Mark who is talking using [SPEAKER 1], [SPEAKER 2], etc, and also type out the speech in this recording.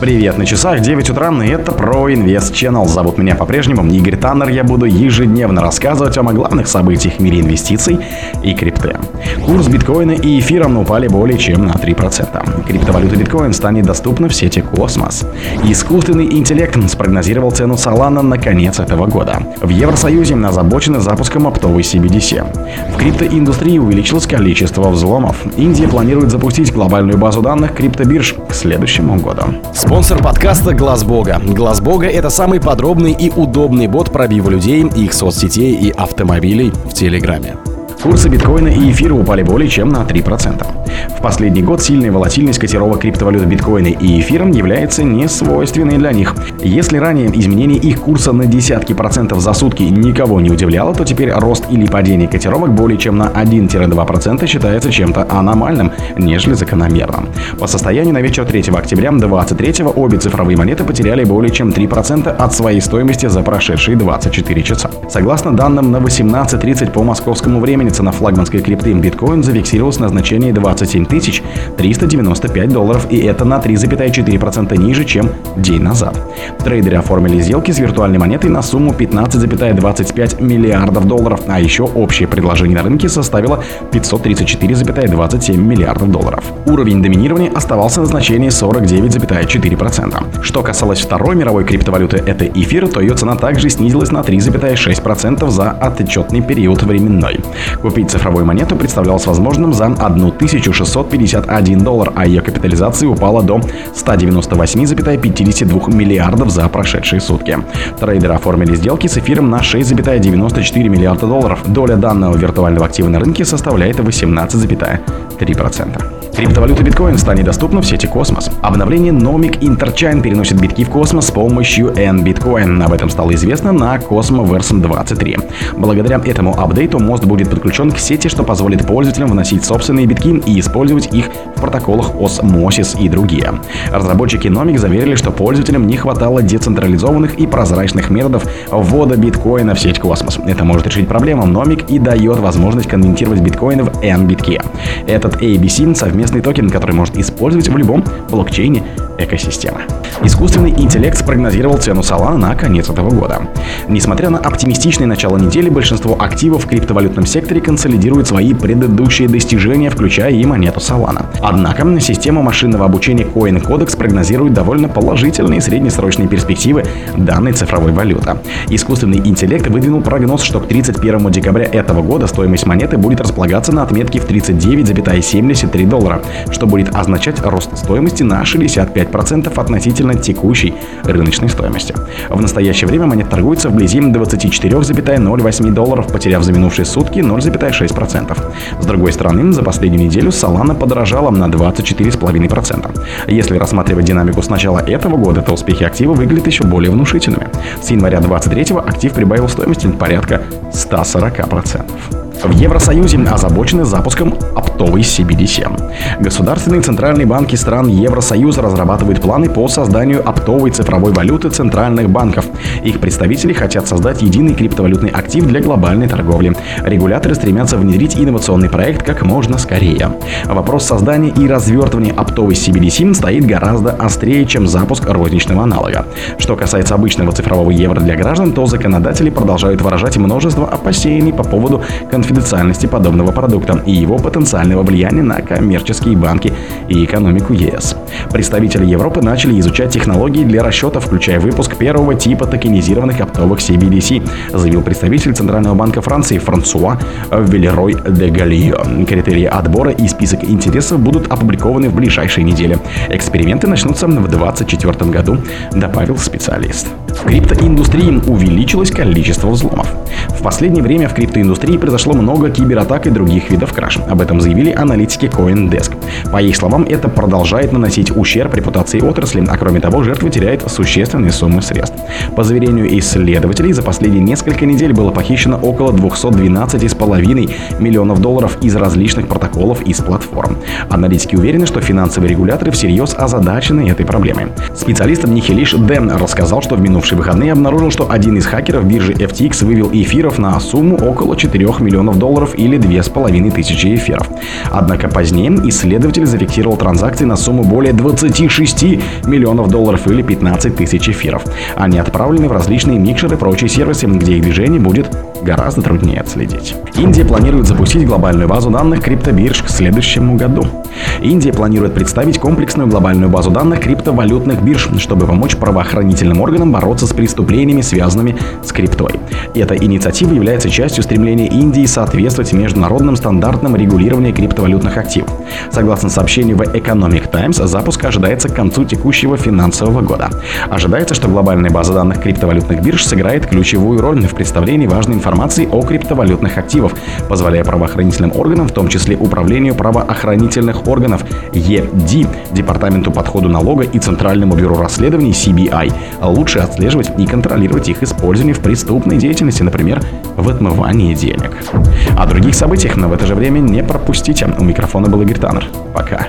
[SPEAKER 1] Привет, на часах 9 утра, и это Pro Invest Channel. Зовут меня по-прежнему Игорь Таннер. Я буду ежедневно рассказывать вам о главных событиях в мире инвестиций и крипты. Курс биткоина и эфира упали более чем на 3%. Криптовалюта биткоин станет доступна в сети Космос. Искусственный интеллект спрогнозировал цену Solana на конец этого года. В Евросоюзе озабочены запуском оптовой CBDC. В криптоиндустрии увеличилось количество взломов. Индия планирует запустить глобальную базу данных криптобирж к следующему году.
[SPEAKER 2] Спонсор подкаста Глаз Бога. Глаз Бога это самый подробный и удобный бот пробива людей, их соцсетей и автомобилей в Телеграме.
[SPEAKER 1] Курсы биткоина и эфира упали более чем на 3%. В последний год сильная волатильность котировок криптовалют биткоина и эфира является не свойственной для них. Если ранее изменение их курса на десятки процентов за сутки никого не удивляло, то теперь рост или падение котировок более чем на 1-2% считается чем-то аномальным, нежели закономерным. По состоянию на вечер 3 октября 2023 обе цифровые монеты потеряли более чем 3% от своей стоимости за прошедшие 24 часа. Согласно данным на 18.30 по московскому времени, цена флагманской крипты биткоин зафиксировалась на значении 27 395 долларов, и это на 3,4% ниже, чем день назад. Трейдеры оформили сделки с виртуальной монетой на сумму 15,25 миллиардов долларов, а еще общее предложение на рынке составило 534,27 миллиардов долларов. Уровень доминирования оставался на значении 49,4%. Что касалось второй мировой криптовалюты, это эфир, то ее цена также снизилась на 3,6% за отчетный период временной. Купить цифровую монету представлялось возможным за 1651 доллар, а ее капитализация упала до 198,52 миллиардов за прошедшие сутки. Трейдеры оформили сделки с эфиром на 6,94 миллиарда долларов. Доля данного виртуального актива на рынке составляет 18,3%. Криптовалюта биткоин станет доступна в сети Космос. Обновление Nomic Interchain переносит битки в космос с помощью N-Bitcoin. Об этом стало известно на Cosmo Version 23. Благодаря этому апдейту мост будет подключен к сети, что позволит пользователям вносить собственные битки и использовать их в протоколах Osmosis и другие. Разработчики Nomic заверили, что пользователям не хватало децентрализованных и прозрачных методов ввода биткоина в сеть Космос. Это может решить проблему Nomic и дает возможность конвертировать биткоины в N-битки. Этот IBC совместно совместимый токен, который может использовать в любом блокчейне экосистемы. Искусственный интеллект спрогнозировал цену Solana на конец этого года. Несмотря на оптимистичное начало недели, большинство активов в криптовалютном секторе консолидируют свои предыдущие достижения, включая и монету Solana. Однако система машинного обучения CoinCodex прогнозирует довольно положительные среднесрочные перспективы данной цифровой валюты. Искусственный интеллект выдвинул прогноз, что к 31 декабря этого года стоимость монеты будет располагаться на отметке в 39,73 доллара, что будет означать рост стоимости на 65% относительно текущей рыночной стоимости. В настоящее время монета торгуется вблизи 24,08 долларов, потеряв за минувшие сутки 0,6%. С другой стороны, за последнюю неделю Solana подорожала на 24,5%. Если рассматривать динамику с начала этого года, то успехи актива выглядят еще более внушительными. С января 2023 актив прибавил стоимости порядка 140%. В Евросоюзе озабочены запуском оптовой CBDC. Государственные центральные банки стран Евросоюза разрабатывают планы по созданию оптовой цифровой валюты центральных банков. Их представители хотят создать единый криптовалютный актив для глобальной торговли. Регуляторы стремятся внедрить инновационный проект как можно скорее. Вопрос создания и развертывания оптовой CBDC стоит гораздо острее, чем запуск розничного аналога. Что касается обычного цифрового евро для граждан, то законодатели продолжают выражать множество опасений по поводу конфликта конфиденциальности подобного продукта и его потенциального влияния на коммерческие банки и экономику ЕС. Представители Европы начали изучать технологии для расчета, включая выпуск первого типа токенизированных оптовых CBDC, заявил представитель Центрального банка Франции Франсуа Велерой де Галио. Критерии отбора и список интересов будут опубликованы в ближайшие недели. Эксперименты начнутся в 2024 году, добавил специалист. В криптоиндустрии увеличилось количество взломов. В последнее время в криптоиндустрии произошло много кибератак и других видов краж. Об этом заявили аналитики CoinDesk. По их словам, это продолжает наносить ущерб репутации отрасли, а кроме того, жертвы теряют существенные суммы средств. По заверению исследователей, за последние несколько недель было похищено около 212,5 миллионов долларов из различных протоколов из платформ. Аналитики уверены, что финансовые регуляторы всерьез озадачены этой проблемой. Специалист Нихелиш Дэн рассказал, что в минувшие выходные обнаружил, что один из хакеров биржи FTX вывел эфиров на сумму около 4 миллионов долларов или 2500 эфиров. Однако позднее исследователь зафиксировал транзакции на сумму более 20 26 миллионов долларов или 15 тысяч эфиров. Они отправлены в различные микшеры и прочие сервисы, где их движение будет гораздо труднее отследить. Индия планирует запустить глобальную базу данных криптобирж к следующему году. Индия планирует представить комплексную глобальную базу данных криптовалютных бирж, чтобы помочь правоохранительным органам бороться с преступлениями, связанными с криптой. Эта инициатива является частью стремления Индии соответствовать международным стандартам регулирования криптовалютных активов. Согласно сообщению в Economic Times, запуск ожидается к концу текущего финансового года. Ожидается, что глобальная база данных криптовалютных бирж сыграет ключевую роль в представлении важной информации о криптовалютных активах, позволяя правоохранительным органам, в том числе Управлению правоохранительных органов ЕД, Департаменту подходу налога и Центральному бюро расследований CBI, лучше отслеживать и контролировать их использование в преступной деятельности, например, в отмывании денег. О других событиях, но в это же время не пропустите. У микрофона был Игорь Таннер. Пока.